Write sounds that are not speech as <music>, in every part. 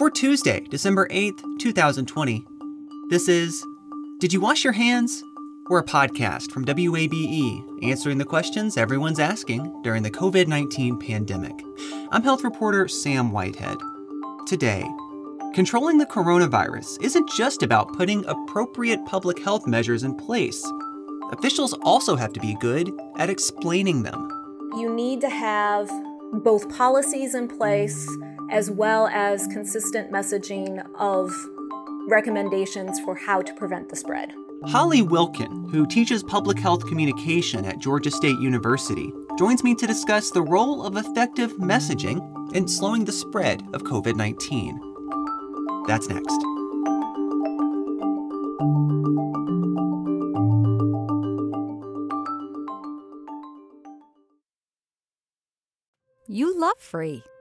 For Tuesday, December 8th, 2020, this is Did You Wash Your Hands? We're a podcast from WABE answering the questions everyone's asking during the COVID 19 pandemic. I'm health reporter Sam Whitehead. Today, controlling the coronavirus isn't just about putting appropriate public health measures in place. Officials also have to be good at explaining them. You need to have both policies in place as well as consistent messaging of recommendations for how to prevent the spread. Holley Wilkin, who teaches public health communication at Georgia State University, joins me to discuss the role of effective messaging in slowing the spread of COVID 19. That's next. You love free.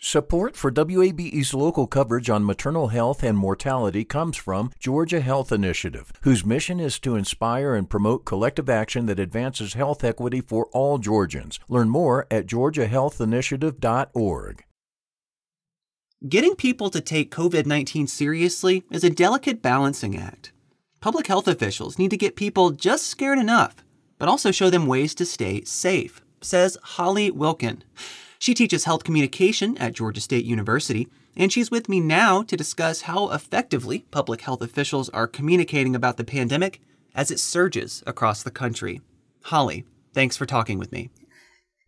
Support for WABE's local coverage on maternal health and mortality comes from Georgia Health Initiative, whose mission is to inspire and promote collective action that advances health equity for all Georgians. Learn more at georgiahealthinitiative.org. Getting people to take COVID 19 seriously is a delicate balancing act. Public health officials need to get people just scared enough, but also show them ways to stay safe, says Holley Wilkin. She teaches health communication at Georgia State University, and she's with me now to discuss how effectively public health officials are communicating about the pandemic as it surges across the country. Holley, thanks for talking with me.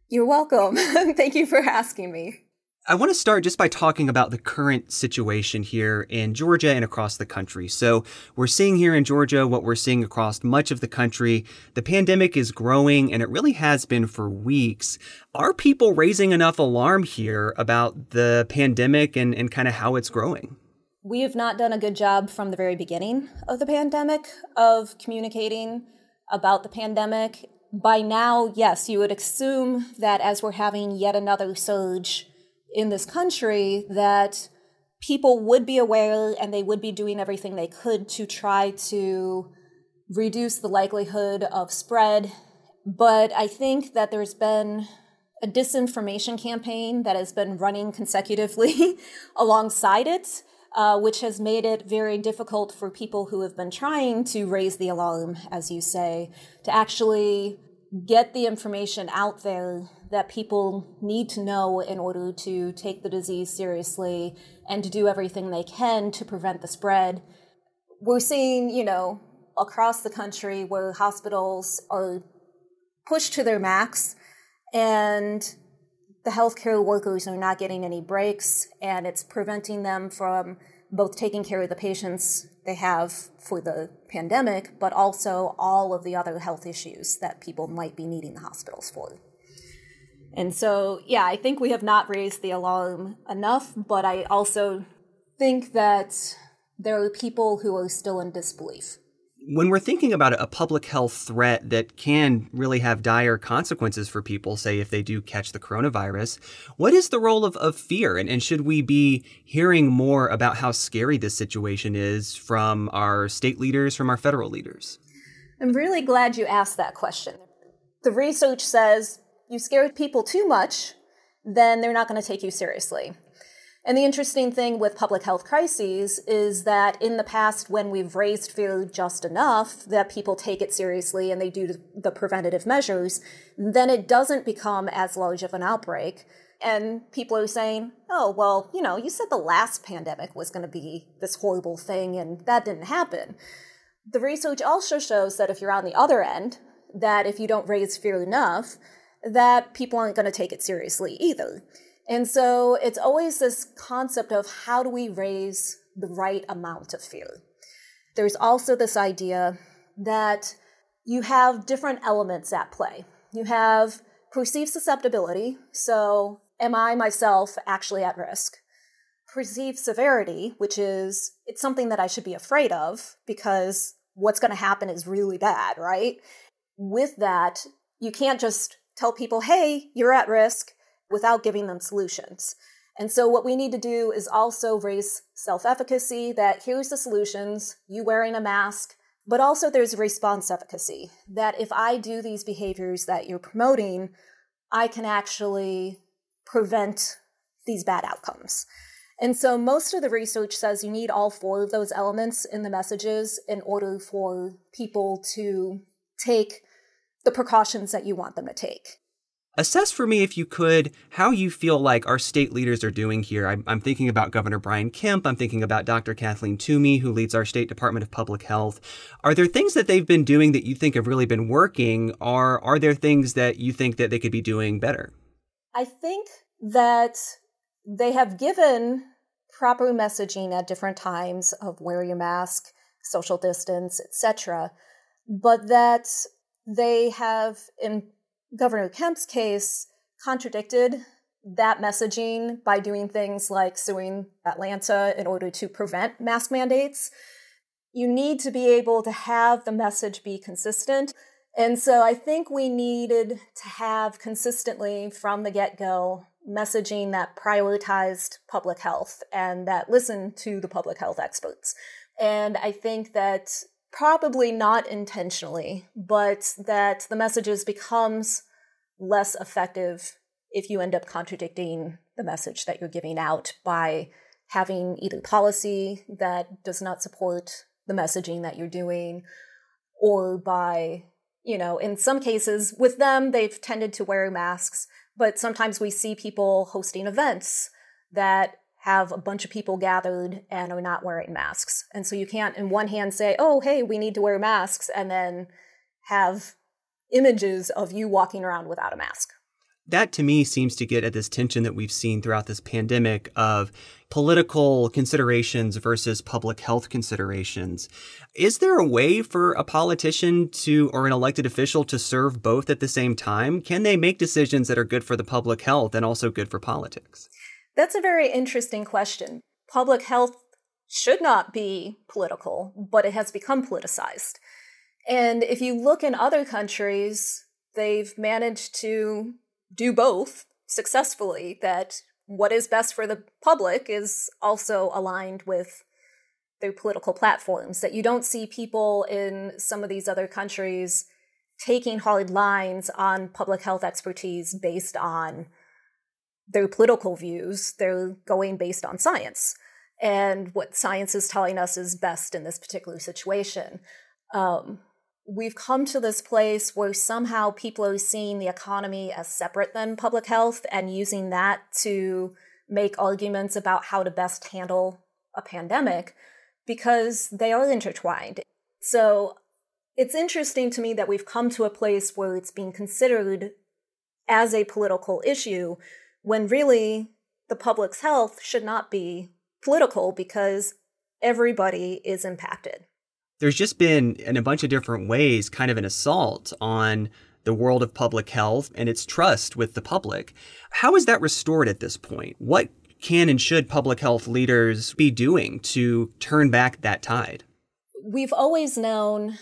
You're welcome. <laughs> Thank you for asking me. I want to start just by talking about the current situation here in Georgia and across the country. So, we're seeing here in Georgia what we're seeing across much of the country. The pandemic is growing, and it really has been for weeks. Are people raising enough alarm here about the pandemic and, and kind of how it's growing? We have not done a good job from the very beginning of the pandemic of communicating about the pandemic. By now, yes, you would assume that as we're having yet another surge, in this country that people would be aware and they would be doing everything they could to try to reduce the likelihood of spread. But I think that there's been a disinformation campaign that has been running consecutively <laughs> alongside it, uh, which has made it very difficult for people who have been trying to raise the alarm, as you say, to actually get the information out there that people need to know in order to take the disease seriously and to do everything they can to prevent the spread. We're seeing, you know, across the country where hospitals are pushed to their max and the healthcare workers are not getting any breaks and it's preventing them from both taking care of the patients they have for the pandemic, but also all of the other health issues that people might be needing the hospitals for. And so, yeah, I think we have not raised the alarm enough, but I also think that there are people who are still in disbelief. When we're thinking about a public health threat that can really have dire consequences for people, say if they do catch the coronavirus, what is the role of, of fear? And, and should we be hearing more about how scary this situation is from our state leaders, from our federal leaders? I'm really glad you asked that question. The research says you scare people too much, then they're not going to take you seriously. And the interesting thing with public health crises is that in the past, when we've raised fear just enough that people take it seriously and they do the preventative measures, then it doesn't become as large of an outbreak. And people are saying, oh, well, you know, you said the last pandemic was going to be this horrible thing and that didn't happen. The research also shows that if you're on the other end, that if you don't raise fear enough, that people aren't going to take it seriously either. And so it's always this concept of how do we raise the right amount of fear? There's also this idea that you have different elements at play. You have perceived susceptibility, so am I myself actually at risk? Perceived severity, which is it's something that I should be afraid of because what's going to happen is really bad, right? With that, you can't just tell people, hey, you're at risk without giving them solutions. And so, what we need to do is also raise self efficacy that here's the solutions, you wearing a mask, but also there's response efficacy that if I do these behaviors that you're promoting, I can actually prevent these bad outcomes. And so, most of the research says you need all four of those elements in the messages in order for people to take the precautions that you want them to take. Assess for me, if you could, how you feel like our state leaders are doing here. I'm, I'm, thinking about Governor Brian Kemp. I'm thinking about Dr. Kathleen Toomey, who leads our State Department of Public Health. Are there things that they've been doing that you think have really been working, or are there things that you think that they could be doing better? I think that they have given proper messaging at different times of wear your mask, social distance, etc., but that they have in Governor Kemp's case contradicted that messaging by doing things like suing Atlanta in order to prevent mask mandates. You need to be able to have the message be consistent. And so I think we needed to have consistently from the get go messaging that prioritized public health and that listened to the public health experts. And I think that probably not intentionally, but that the messages becomes less effective if you end up contradicting the message that you're giving out by having either policy that does not support the messaging that you're doing or by you know in some cases with them they've tended to wear masks but sometimes we see people hosting events that have a bunch of people gathered and are not wearing masks. And so you can't, in one hand, say, oh, hey, we need to wear masks, and then have images of you walking around without a mask. That to me seems to get at this tension that we've seen throughout this pandemic of political considerations versus public health considerations. Is there a way for a politician to or an elected official to serve both at the same time? Can they make decisions that are good for the public health and also good for politics? That's a very interesting question. Public health should not be political, but it has become politicized. And if you look in other countries, they've managed to do both successfully, that what is best for the public is also aligned with their political platforms, that you don't see people in some of these other countries taking hard lines on public health expertise based on their political views, they're going based on science and what science is telling us is best in this particular situation. Um, we've come to this place where somehow people are seeing the economy as separate than public health and using that to make arguments about how to best handle a pandemic because they are intertwined. So it's interesting to me that we've come to a place where it's being considered as a political issue when really the public's health should not be political because everybody is impacted. There's just been, in a bunch of different ways, kind of an assault on the world of public health and its trust with the public. How is that restored at this point? What can and should public health leaders be doing to turn back that tide? We've always known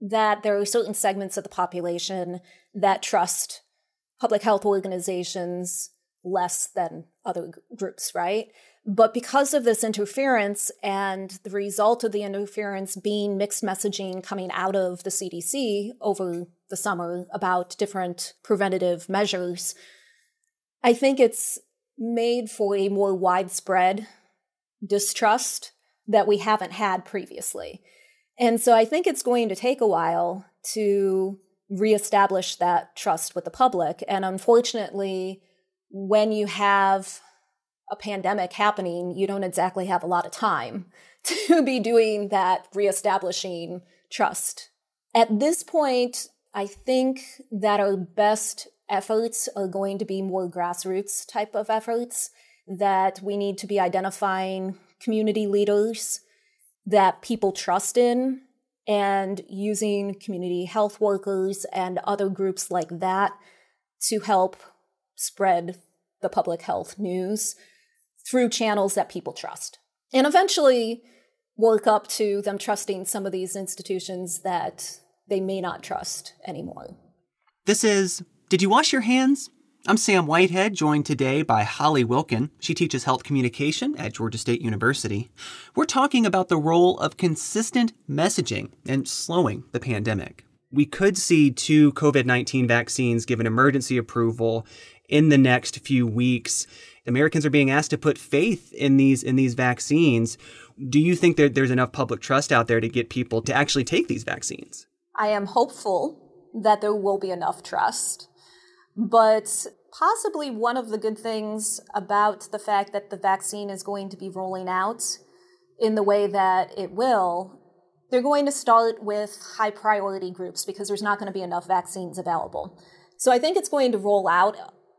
that there are certain segments of the population that trust public health organizations less than other groups, right? But because of this interference and the result of the interference being mixed messaging coming out of the CDC over the summer about different preventative measures, I think it's made for a more widespread distrust that we haven't had previously. And so I think it's going to take a while to reestablish that trust with the public. And unfortunately, when you have a pandemic happening, you don't exactly have a lot of time <laughs> to be doing that reestablishing trust. At this point, I think that our best efforts are going to be more grassroots type of efforts, that we need to be identifying community leaders that people trust in and using community health workers and other groups like that to help spread the public health news through channels that people trust. And eventually work up to them trusting some of these institutions that they may not trust anymore. This is Did You Wash Your Hands? I'm Sam Whitehead, joined today by Holley Wilkin. She teaches health communication at Georgia State University. We're talking about the role of consistent messaging and slowing the pandemic. We could see two COVID 19 vaccines given emergency approval in the next few weeks. Americans are being asked to put faith in these in these vaccines. Do you think that there's enough public trust out there to get people to actually take these vaccines? I am hopeful that there will be enough trust. But possibly one of the good things about the fact that the vaccine is going to be rolling out in the way that it will, they're going to start with high priority groups because there's not going to be enough vaccines available. So I think it's going to roll out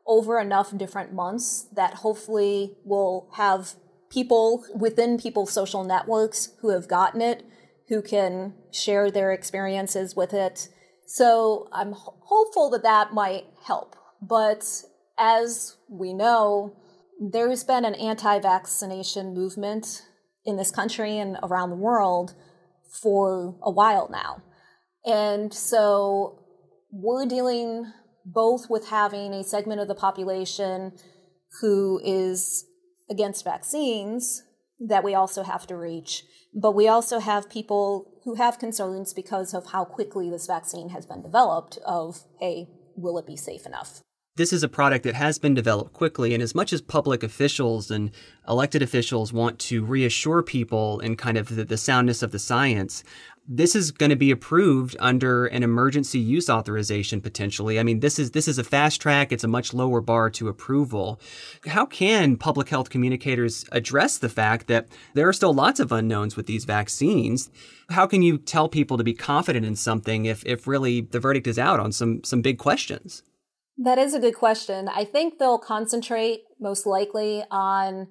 over enough different months that hopefully will have people within people's social networks who have gotten it, who can share their experiences with it. So I'm hopeful that that might help. But as we know, there's been an anti vaccination movement in this country and around the world for a while now. And so we're dealing both with having a segment of the population who is against vaccines that we also have to reach, but we also have people who have concerns because of how quickly this vaccine has been developed of, hey, will it be safe enough? This is a product that has been developed quickly, and as much as public officials and elected officials want to reassure people in kind of the, the soundness of the science, this is going to be approved under an emergency use authorization potentially. I mean, this is this is a fast track. It's a much lower bar to approval. How can public health communicators address the fact that there are still lots of unknowns with these vaccines? How can you tell people to be confident in something if if really the verdict is out on some some big questions? That is a good question. I think they'll concentrate most likely on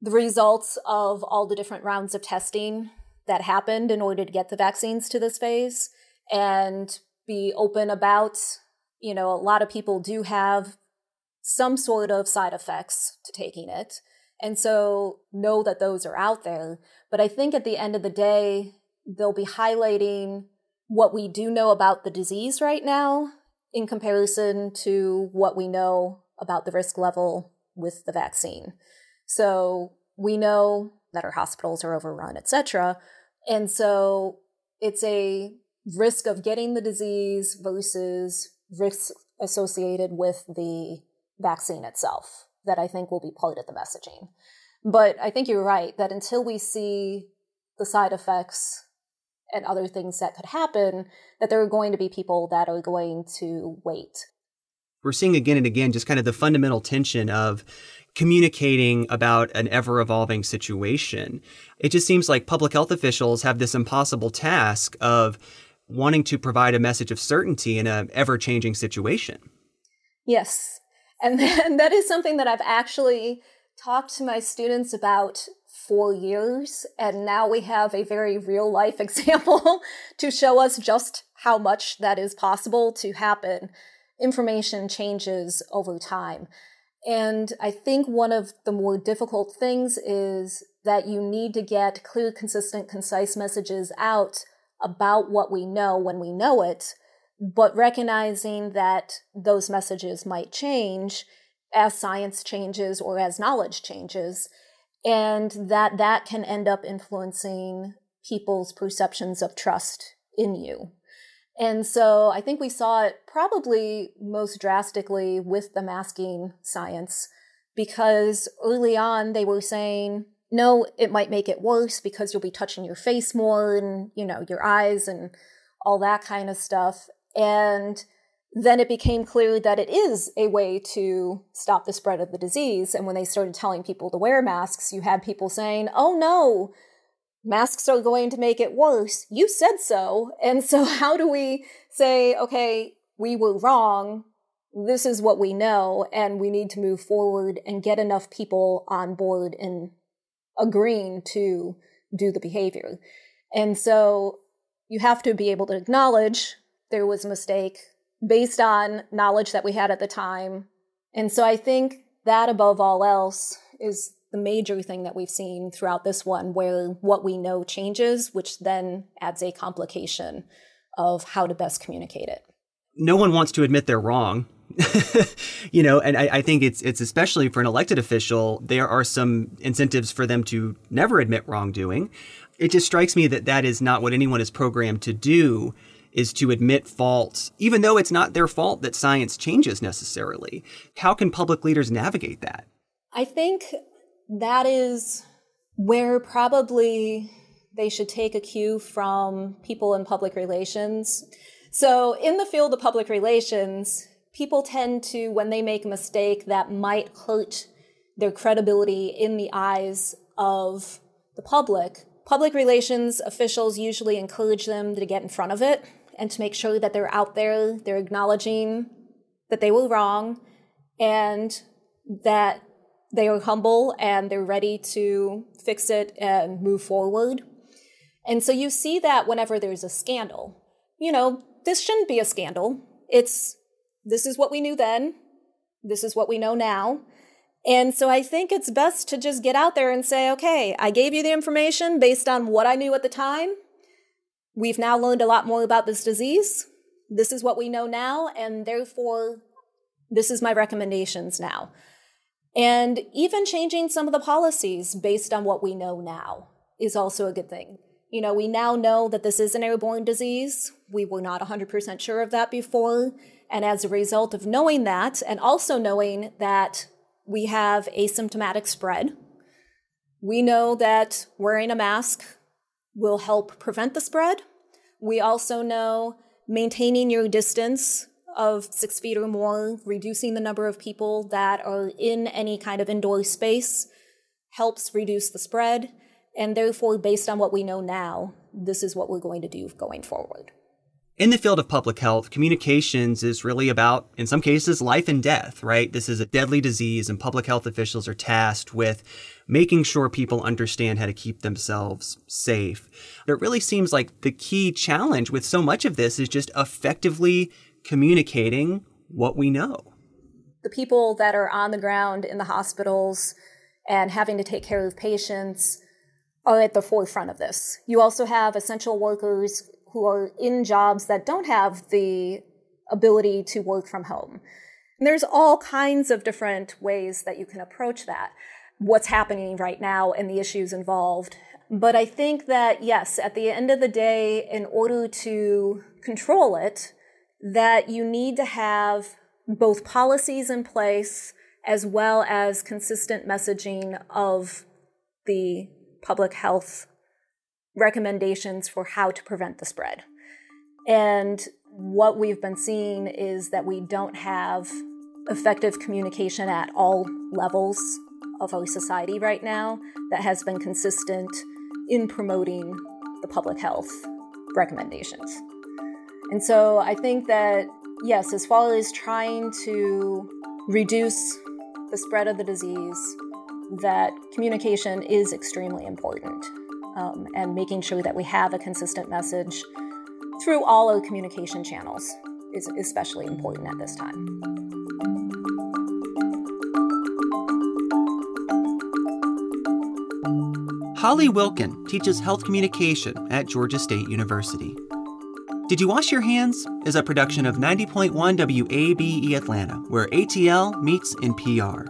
the results of all the different rounds of testing that happened in order to get the vaccines to this phase and be open about, you know, a lot of people do have some sort of side effects to taking it. And so know that those are out there. But I think at the end of the day, they'll be highlighting what we do know about the disease right now in comparison to what we know about the risk level with the vaccine. So we know that our hospitals are overrun, et cetera. And so it's a risk of getting the disease versus risks associated with the vaccine itself that I think will be part of the messaging. But I think you're right that until we see the side effects and other things that could happen, that there are going to be people that are going to wait. We're seeing again and again just kind of the fundamental tension of communicating about an ever evolving situation. It just seems like public health officials have this impossible task of wanting to provide a message of certainty in an ever changing situation. Yes. And <laughs> that is something that I've actually talked to my students about for years. And now we have a very real life <laughs> example to show us just how much that is possible to happen. Information changes over time. And I think one of the more difficult things is that you need to get clear, consistent, concise messages out about what we know when we know it, but recognizing that those messages might change as science changes or as knowledge changes, and that that can end up influencing people's perceptions of trust in you. And so I think we saw it probably most drastically with the masking science because early on they were saying, no, it might make it worse because you'll be touching your face more and, you know, your eyes and all that kind of stuff. And then it became clear that it is a way to stop the spread of the disease. And when they started telling people to wear masks, you had people saying, oh no, masks are going to make it worse. You said so. And so, <laughs> how do we say, okay, we were wrong? this is what we know, and we need to move forward and get enough people on board and agreeing to do the behavior. And so you have to be able to acknowledge there was a mistake based on knowledge that we had at the time. And so I think that above all else is the major thing that we've seen throughout this one, where what we know changes, which then adds a complication of how to best communicate it. No one wants to admit they're wrong. <laughs> you know, and I, I, think it's it's especially for an elected official, there are some incentives for them to never admit wrongdoing. It just strikes me that that is not what anyone is programmed to do is to admit faults, even though it's not their fault that science changes necessarily. How can public leaders navigate that? I think that is where probably they should take a cue from people in public relations. So, in the field of public relations, people tend to, when they make a mistake that might hurt their credibility in the eyes of the public, public relations officials usually encourage them to get in front of it and to make sure that they're out there, they're acknowledging that they were wrong and that they are humble and they're ready to fix it and move forward. And so you see that whenever there's a scandal. You know, this shouldn't be a scandal. It's this is what we knew then, this is what we know now. And so I think it's best to just get out there and say, okay, I gave you the information based on what I knew at the time. We've now learned a lot more about this disease. This is what we know now, and therefore, this is my recommendations now. And even changing some of the policies based on what we know now is also a good thing. You know, we now know that this is an airborne disease. We were not 100% sure of that before. And as a result of knowing that, and also knowing that we have asymptomatic spread, we know that wearing a mask will help prevent the spread. We also know maintaining your distance of six feet or more, reducing the number of people that are in any kind of indoor space helps reduce the spread. And therefore, based on what we know now, this is what we're going to do going forward. In the field of public health, communications is really about, in some cases, life and death, right? This is a deadly disease, and public health officials are tasked with making sure people understand how to keep themselves safe. But it really seems like the key challenge with so much of this is just effectively communicating what we know. The people that are on the ground in the hospitals and having to take care of patients are at the forefront of this. You also have essential workers who are in jobs that don't have the ability to work from home. And there's all kinds of different ways that you can approach that, what's happening right now and the issues involved. But I think that, yes, at the end of the day, in order to control it, that you need to have both policies in place as well as consistent messaging of the public health recommendations for how to prevent the spread. And what we've been seeing is that we don't have effective communication at all levels of our society right now that has been consistent in promoting the public health recommendations. And so I think that, yes, as far as trying to reduce the spread of the disease, that communication is extremely important um, and making sure that we have a consistent message through all our communication channels is especially important at this time. Holley Wilkin teaches health communication at Georgia State University. Did You Wash Your Hands is a production of 90.1 WABE Atlanta, where ATL meets NPR.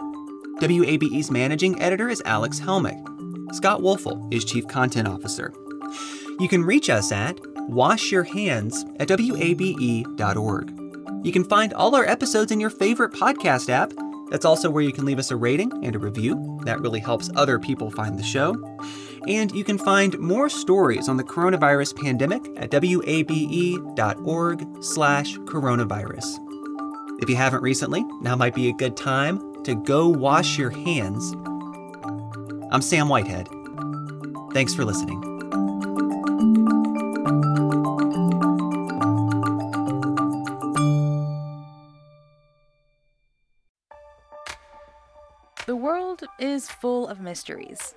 WABE's managing editor is Alex Helmick. Scott Woelfel is Chief Content Officer. You can reach us at washyourhands at wabe.org. You can find all our episodes in your favorite podcast app. That's also where you can leave us a rating and a review. That really helps other people find the show. And you can find more stories on the coronavirus pandemic at wabe.org slash coronavirus. If you haven't recently, now might be a good time to go wash your hands I'm Sam Whitehead. Thanks for listening. The world is full of mysteries.